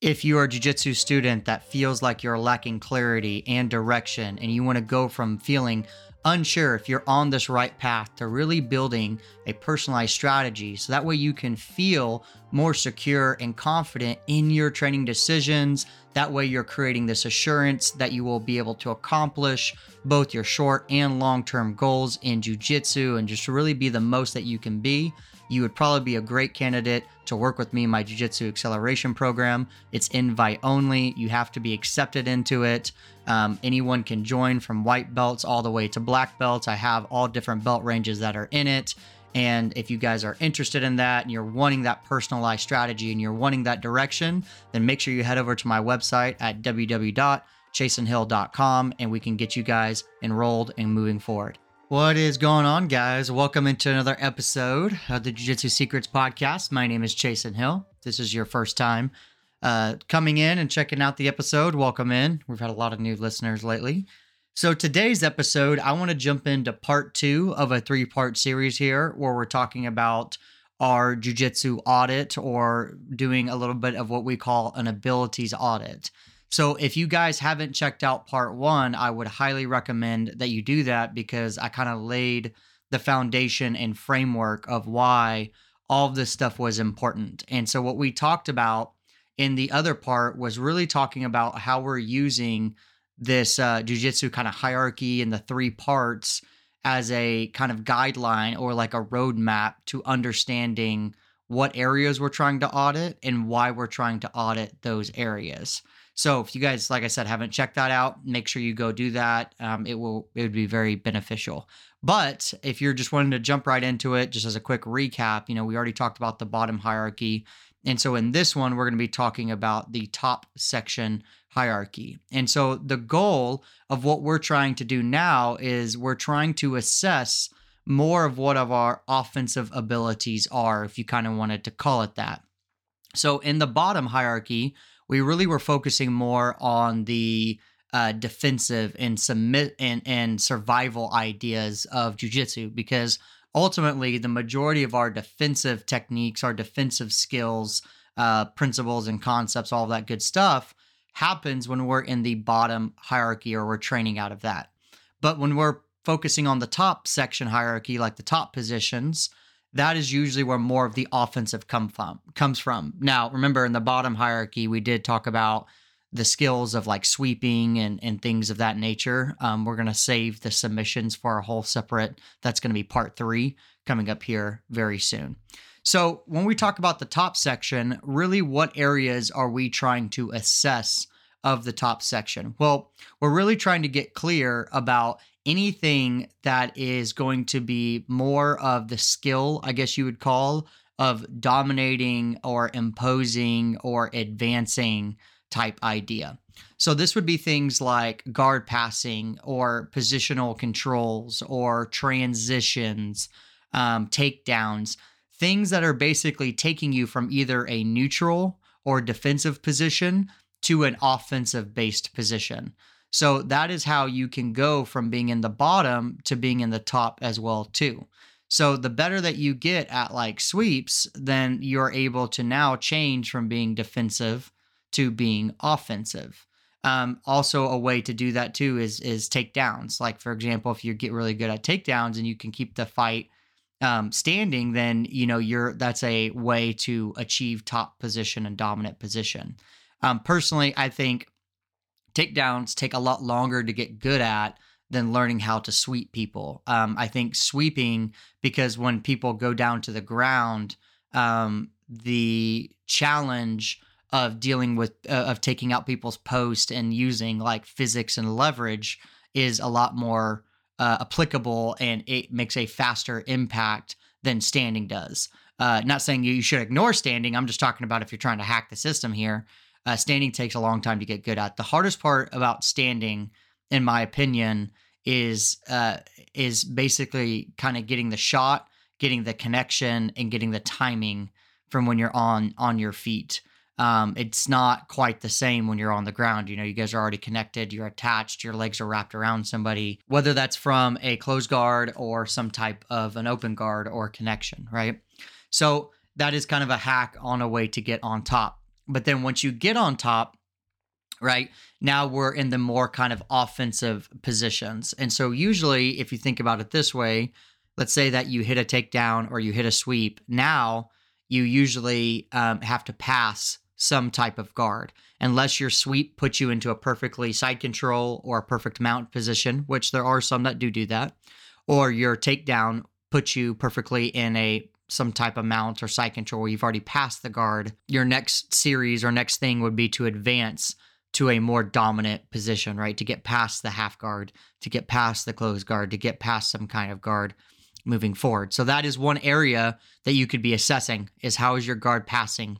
If you are a jiu-jitsu student that feels like you're lacking clarity and direction and you want to go from feeling unsure if you're on this right path to really building a personalized strategy so that way you can feel more secure and confident in your training decisions. That way you're creating this assurance that you will be able to accomplish both your short and long term goals in jujitsu and just really be the most that you can be you would probably be a great candidate to work with me in my Jiu Jitsu Acceleration Program. It's invite only, you have to be accepted into it. Um, anyone can join from white belts all the way to black belts. I have all different belt ranges that are in it. And if you guys are interested in that and you're wanting that personalized strategy and you're wanting that direction, then make sure you head over to my website at www.chasenhill.com and we can get you guys enrolled and moving forward. What is going on, guys? Welcome into another episode of the Jiu Jitsu Secrets Podcast. My name is Chasen Hill. This is your first time uh, coming in and checking out the episode. Welcome in. We've had a lot of new listeners lately. So, today's episode, I want to jump into part two of a three part series here where we're talking about our Jiu Jitsu audit or doing a little bit of what we call an abilities audit. So if you guys haven't checked out part one, I would highly recommend that you do that because I kind of laid the foundation and framework of why all of this stuff was important. And so what we talked about in the other part was really talking about how we're using this uh, jujitsu kind of hierarchy in the three parts as a kind of guideline or like a roadmap to understanding what areas we're trying to audit and why we're trying to audit those areas. So if you guys, like I said, haven't checked that out, make sure you go do that. Um, it will it would be very beneficial. But if you're just wanting to jump right into it, just as a quick recap, you know, we already talked about the bottom hierarchy. And so in this one, we're going to be talking about the top section hierarchy. And so the goal of what we're trying to do now is we're trying to assess more of what of our offensive abilities are, if you kind of wanted to call it that. So in the bottom hierarchy, we really were focusing more on the uh, defensive and submit and, and survival ideas of jujitsu because ultimately the majority of our defensive techniques, our defensive skills, uh, principles, and concepts, all that good stuff happens when we're in the bottom hierarchy or we're training out of that. But when we're focusing on the top section hierarchy, like the top positions, that is usually where more of the offensive come from comes from. Now, remember in the bottom hierarchy, we did talk about the skills of like sweeping and and things of that nature. Um, we're gonna save the submissions for a whole separate. That's gonna be part three coming up here very soon. So when we talk about the top section, really, what areas are we trying to assess of the top section? Well, we're really trying to get clear about anything that is going to be more of the skill, I guess you would call, of dominating or imposing or advancing type idea. So this would be things like guard passing or positional controls or transitions, um, takedowns, things that are basically taking you from either a neutral or defensive position to an offensive based position. So that is how you can go from being in the bottom to being in the top as well too. So the better that you get at like sweeps, then you're able to now change from being defensive to being offensive. Um, also, a way to do that too is is takedowns. Like for example, if you get really good at takedowns and you can keep the fight um, standing, then you know you're that's a way to achieve top position and dominant position. Um, personally, I think takedowns take a lot longer to get good at than learning how to sweep people. Um, I think sweeping, because when people go down to the ground, um, the challenge of dealing with, uh, of taking out people's post and using like physics and leverage is a lot more uh, applicable and it makes a faster impact than standing does. Uh, not saying you should ignore standing. I'm just talking about if you're trying to hack the system here. Uh, standing takes a long time to get good at. The hardest part about standing, in my opinion, is uh, is basically kind of getting the shot, getting the connection, and getting the timing from when you're on on your feet. Um, it's not quite the same when you're on the ground. You know, you guys are already connected, you're attached, your legs are wrapped around somebody, whether that's from a closed guard or some type of an open guard or connection, right? So that is kind of a hack on a way to get on top But then once you get on top, right now we're in the more kind of offensive positions. And so usually, if you think about it this way, let's say that you hit a takedown or you hit a sweep. Now you usually um, have to pass some type of guard, unless your sweep puts you into a perfectly side control or a perfect mount position, which there are some that do do that, or your takedown puts you perfectly in a some type of mount or side control where you've already passed the guard. Your next series or next thing would be to advance to a more dominant position, right? To get past the half guard, to get past the closed guard, to get past some kind of guard moving forward. So that is one area that you could be assessing is how is your guard passing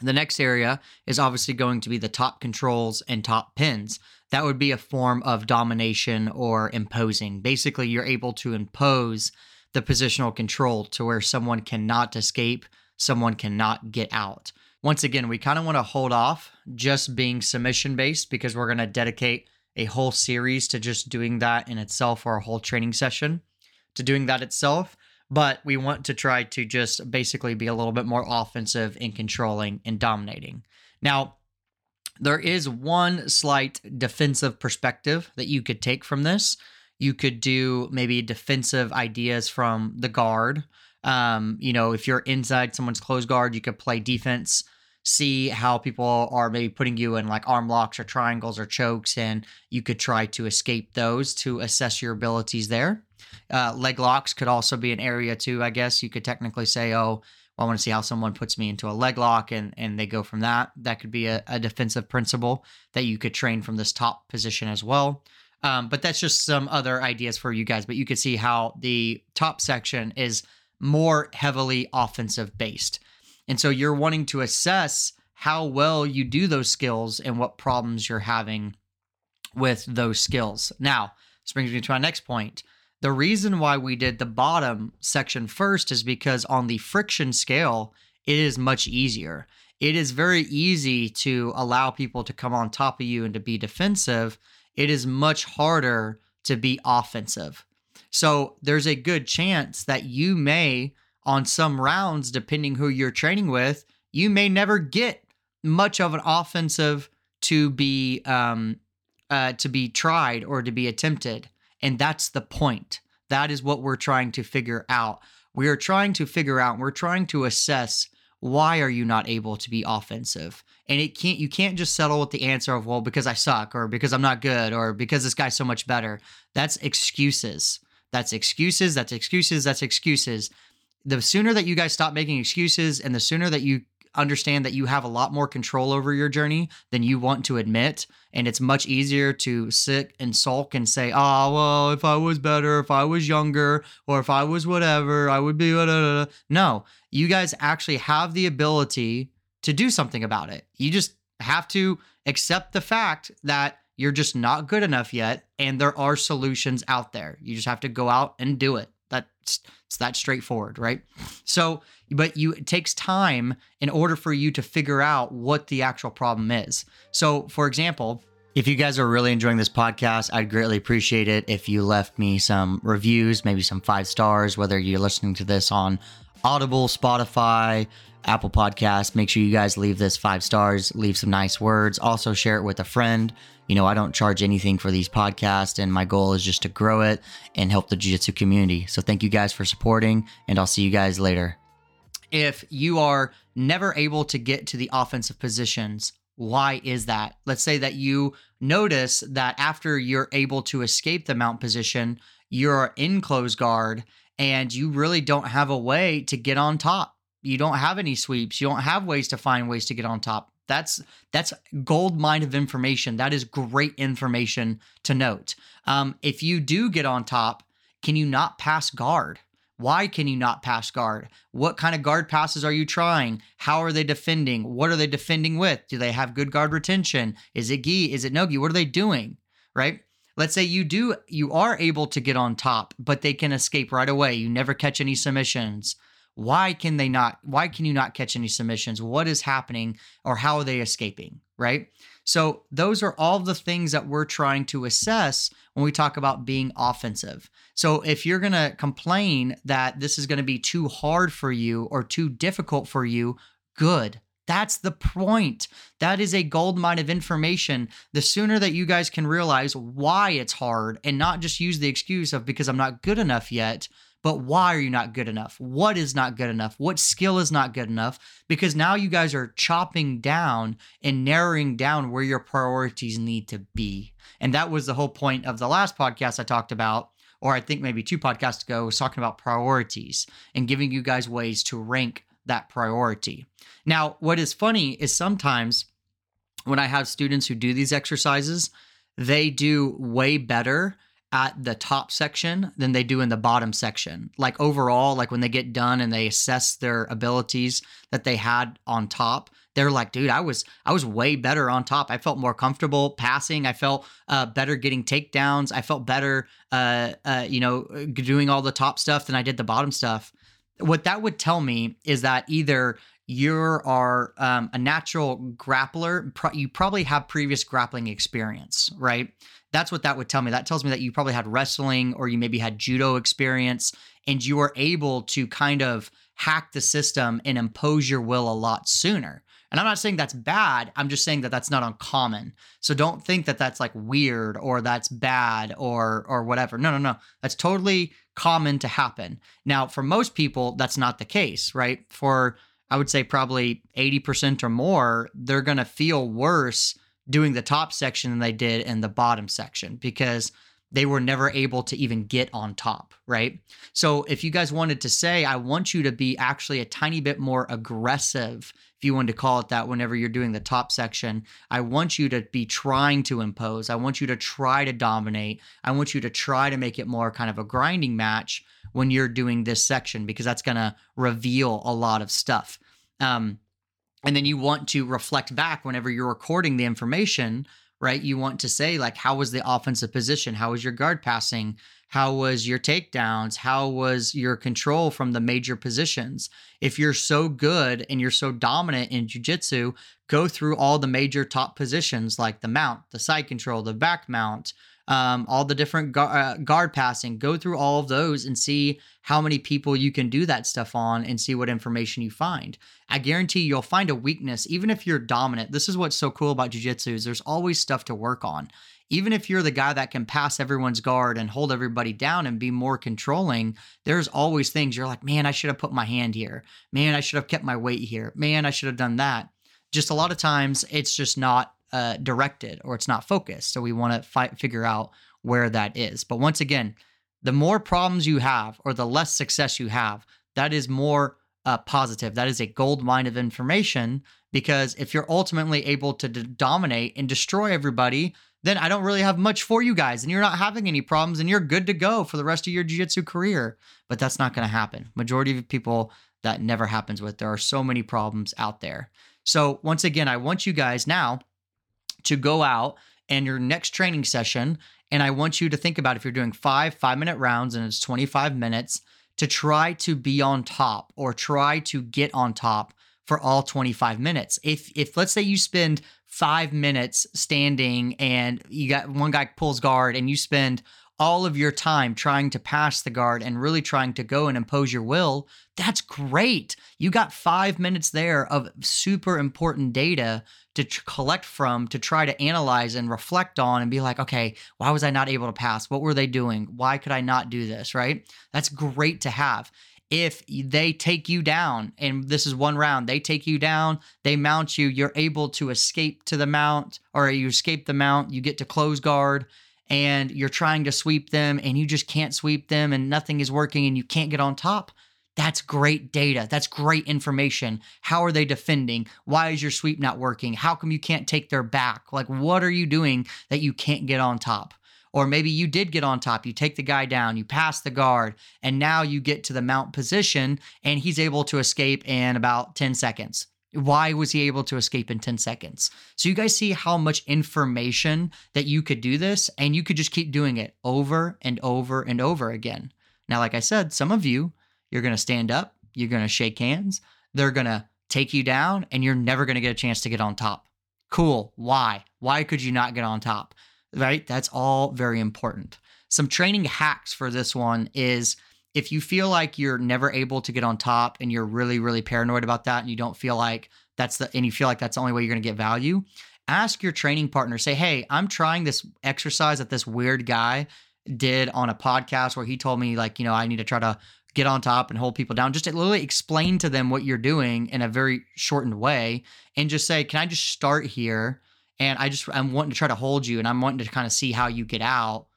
the next area is obviously going to be the top controls and top pins. That would be a form of domination or imposing. Basically, you're able to impose the positional control to where someone cannot escape, someone cannot get out. Once again, we kind of want to hold off just being submission based because we're going to dedicate a whole series to just doing that in itself or a whole training session to doing that itself but we want to try to just basically be a little bit more offensive in controlling and dominating. Now, there is one slight defensive perspective that you could take from this. You could do maybe defensive ideas from the guard. Um, you know, if you're inside someone's closed guard, you could play defense, see how people are maybe putting you in like arm locks or triangles or chokes, and you could try to escape those to assess your abilities there. Uh, leg locks could also be an area too. I guess you could technically say, oh, well, I want to see how someone puts me into a leg lock, and and they go from that. That could be a, a defensive principle that you could train from this top position as well. Um, but that's just some other ideas for you guys. But you could see how the top section is more heavily offensive based. And so you're wanting to assess how well you do those skills and what problems you're having with those skills. Now, this brings me to my next point. The reason why we did the bottom section first is because on the friction scale, it is much easier. It is very easy to allow people to come on top of you and to be defensive. It is much harder to be offensive. So there's a good chance that you may, on some rounds, depending who you're training with, you may never get much of an offensive to be um, uh, to be tried or to be attempted. And that's the point. That is what we're trying to figure out. We are trying to figure out, we're trying to assess why are you not able to be offensive? And it can't you can't just settle with the answer of well because I suck or because I'm not good or because this guy's so much better. That's excuses. That's excuses, that's excuses, that's excuses. The sooner that you guys stop making excuses and the sooner that you understand that you have a lot more control over your journey than you want to admit. And it's much easier to sit and sulk and say, oh, well, if I was better, if I was younger, or if I was whatever, I would be. Blah. No, you guys actually have the ability to do something about it. You just have to accept the fact that you're just not good enough yet. And there are solutions out there. You just have to go out and do it. That's it's that straightforward, right? So, but you it takes time in order for you to figure out what the actual problem is. So, for example, if you guys are really enjoying this podcast, I'd greatly appreciate it if you left me some reviews, maybe some five stars, whether you're listening to this on Audible, Spotify, Apple Podcasts. Make sure you guys leave this five stars, leave some nice words. Also, share it with a friend. You know, I don't charge anything for these podcasts, and my goal is just to grow it and help the Jiu Jitsu community. So, thank you guys for supporting, and I'll see you guys later. If you are never able to get to the offensive positions, why is that? Let's say that you notice that after you're able to escape the mount position, you're in close guard and you really don't have a way to get on top. You don't have any sweeps. You don't have ways to find ways to get on top. That's that's gold mine of information. That is great information to note. Um, if you do get on top, can you not pass guard? Why can you not pass guard? What kind of guard passes are you trying? How are they defending? What are they defending with? Do they have good guard retention? Is it gi? Is it no gi? What are they doing? Right? Let's say you do you are able to get on top, but they can escape right away. You never catch any submissions. Why can they not? Why can you not catch any submissions? What is happening or how are they escaping? Right. So, those are all the things that we're trying to assess when we talk about being offensive. So, if you're going to complain that this is going to be too hard for you or too difficult for you, good. That's the point. That is a gold mine of information. The sooner that you guys can realize why it's hard and not just use the excuse of because I'm not good enough yet, but why are you not good enough? What is not good enough? What skill is not good enough? Because now you guys are chopping down and narrowing down where your priorities need to be. And that was the whole point of the last podcast I talked about, or I think maybe two podcasts ago, was talking about priorities and giving you guys ways to rank that priority. Now, what is funny is sometimes when I have students who do these exercises, they do way better at the top section than they do in the bottom section. Like overall, like when they get done and they assess their abilities that they had on top, they're like, dude, I was I was way better on top. I felt more comfortable passing. I felt uh, better getting takedowns. I felt better, uh, uh, you know, doing all the top stuff than I did the bottom stuff. What that would tell me is that either you are um, a natural grappler. Pro- you probably have previous grappling experience, right? That's what that would tell me. That tells me that you probably had wrestling or you maybe had judo experience and you were able to kind of hack the system and impose your will a lot sooner. And I'm not saying that's bad. I'm just saying that that's not uncommon. So don't think that that's like weird or that's bad or or whatever. No, no, no. That's totally common to happen. Now, for most people, that's not the case, right? For I would say probably 80% or more, they're going to feel worse doing the top section than they did in the bottom section because they were never able to even get on top, right? So if you guys wanted to say, I want you to be actually a tiny bit more aggressive, if you wanted to call it that, whenever you're doing the top section, I want you to be trying to impose. I want you to try to dominate. I want you to try to make it more kind of a grinding match when you're doing this section because that's going to reveal a lot of stuff. Um, and then you want to reflect back whenever you're recording the information right? You want to say like how was the offensive position? How was your guard passing? How was your takedowns? How was your control from the major positions? If you're so good and you're so dominant in jiu-jitsu go through all the major top positions like the mount the side control the back mount um, all the different gu- uh, guard passing. Go through all of those and see how many people you can do that stuff on and see what information you find. I guarantee you'll find a weakness, even if you're dominant. This is what's so cool about jujitsu is there's always stuff to work on. Even if you're the guy that can pass everyone's guard and hold everybody down and be more controlling, there's always things you're like, man, I should have put my hand here. Man, I should have kept my weight here. Man, I should have done that. Just a lot of times it's just not uh, directed or it's not focused. So we want to fi- figure out where that is. But once again, the more problems you have or the less success you have, that is more uh, positive. That is a gold mine of information because if you're ultimately able to d- dominate and destroy everybody, then I don't really have much for you guys and you're not having any problems and you're good to go for the rest of your jiu-jitsu career. But that's not going to happen. Majority of people that never happens with. There are so many problems out there. So once again, I want you guys now to go out and your next training session. And I want you to think about if you're doing five five minute rounds and it's 25 minutes to try to be on top or try to get on top for all 25 minutes. If if let's say you spend 5 minutes standing and you got one guy pulls guard and you spend all of your time trying to pass the guard and really trying to go and impose your will, that's great. You got 5 minutes there of super important data to tr- collect from to try to analyze and reflect on and be like, okay, why was I not able to pass? What were they doing? Why could I not do this? Right? That's great to have. If they take you down, and this is one round, they take you down, they mount you, you're able to escape to the mount, or you escape the mount, you get to close guard, and you're trying to sweep them, and you just can't sweep them, and nothing is working, and you can't get on top that's great data. That's great information. How are they defending? Why is your sweep not working? How come you can't take their back? Like, what are you doing that you can't get on top? Or maybe you did get on top, you take the guy down, you pass the guard, and now you get to the mount position and he's able to escape in about 10 seconds. Why was he able to escape in 10 seconds? So, you guys see how much information that you could do this, and you could just keep doing it over and over and over again. Now, like I said, some of you you're going to stand up, you're going to shake hands, they're going to take you down, and you're never going to get a chance to get on top. Cool. Why? Why could you not get on top? Right? That's all very important. Some training hacks for this one is if you feel like you're never able to get on top and you're really, really paranoid about that and you don't feel like that's the and you feel like that's the only way you're going to get value, ask your training partner, say, "Hey, I'm trying this exercise that this weird guy did on a podcast where he told me like, you know, I need to try to get on top and hold people down. Just literally explain to them what you're doing in a very shortened way and just say, "Can I just start here?" And I just I'm wanting to try to hold you and I'm wanting to kind of see how you get out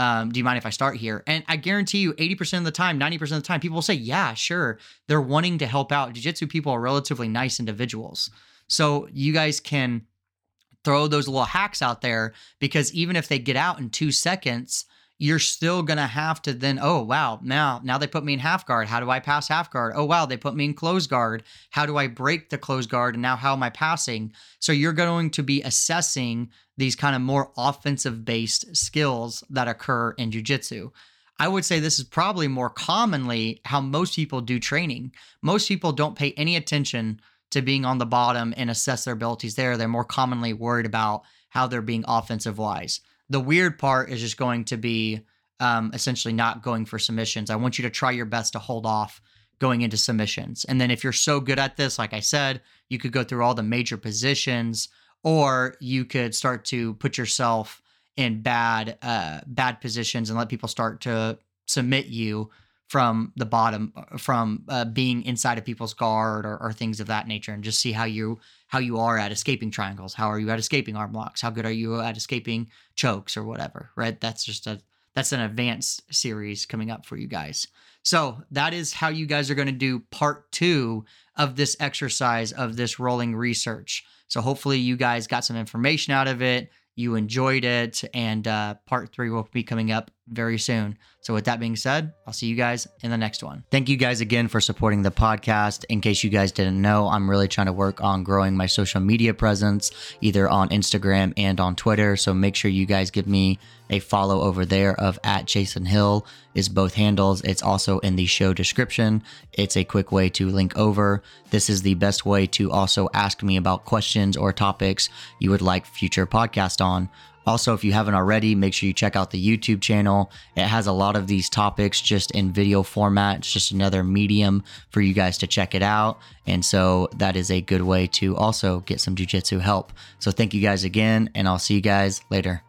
um, do you mind if I start here? And I guarantee you, 80% of the time, 90% of the time, people will say, yeah, sure. They're wanting to help out. Jiu jitsu people are relatively nice individuals. So you guys can throw those little hacks out there because even if they get out in two seconds, you're still gonna have to then oh wow now now they put me in half guard how do i pass half guard oh wow they put me in close guard how do i break the close guard and now how am i passing so you're going to be assessing these kind of more offensive based skills that occur in jujitsu. I would say this is probably more commonly how most people do training. Most people don't pay any attention to being on the bottom and assess their abilities there. They're more commonly worried about how they're being offensive wise. The weird part is just going to be um, essentially not going for submissions. I want you to try your best to hold off going into submissions. And then if you're so good at this, like I said, you could go through all the major positions or you could start to put yourself in bad uh, bad positions and let people start to submit you from the bottom uh, from uh, being inside of people's guard or, or, things of that nature and just see how you how you are at escaping triangles how are you at escaping arm locks how good are you at escaping chokes or whatever right that's just a that's an advanced series coming up for you guys so that is how you guys are going to do part two of this exercise of this rolling research so hopefully you guys got some information out of it. You enjoyed it, and uh, part three will be coming up very soon. So, with that being said, I'll see you guys in the next one. Thank you guys again for supporting the podcast. In case you guys didn't know, I'm really trying to work on growing my social media presence, either on Instagram and on Twitter. So, make sure you guys give me a follow over there of at Chasen Hill is both handles. It's also in the show description. It's a quick way to link over. This is the best way to also ask me about questions or topics you would like future podcast on. Also, if you haven't already, make sure you check out the YouTube channel. It has a lot of these topics just in video format. It's just another medium for you guys to check it out. And so that is a good way to also get some jujitsu help. So thank you guys again, and I'll see you guys later.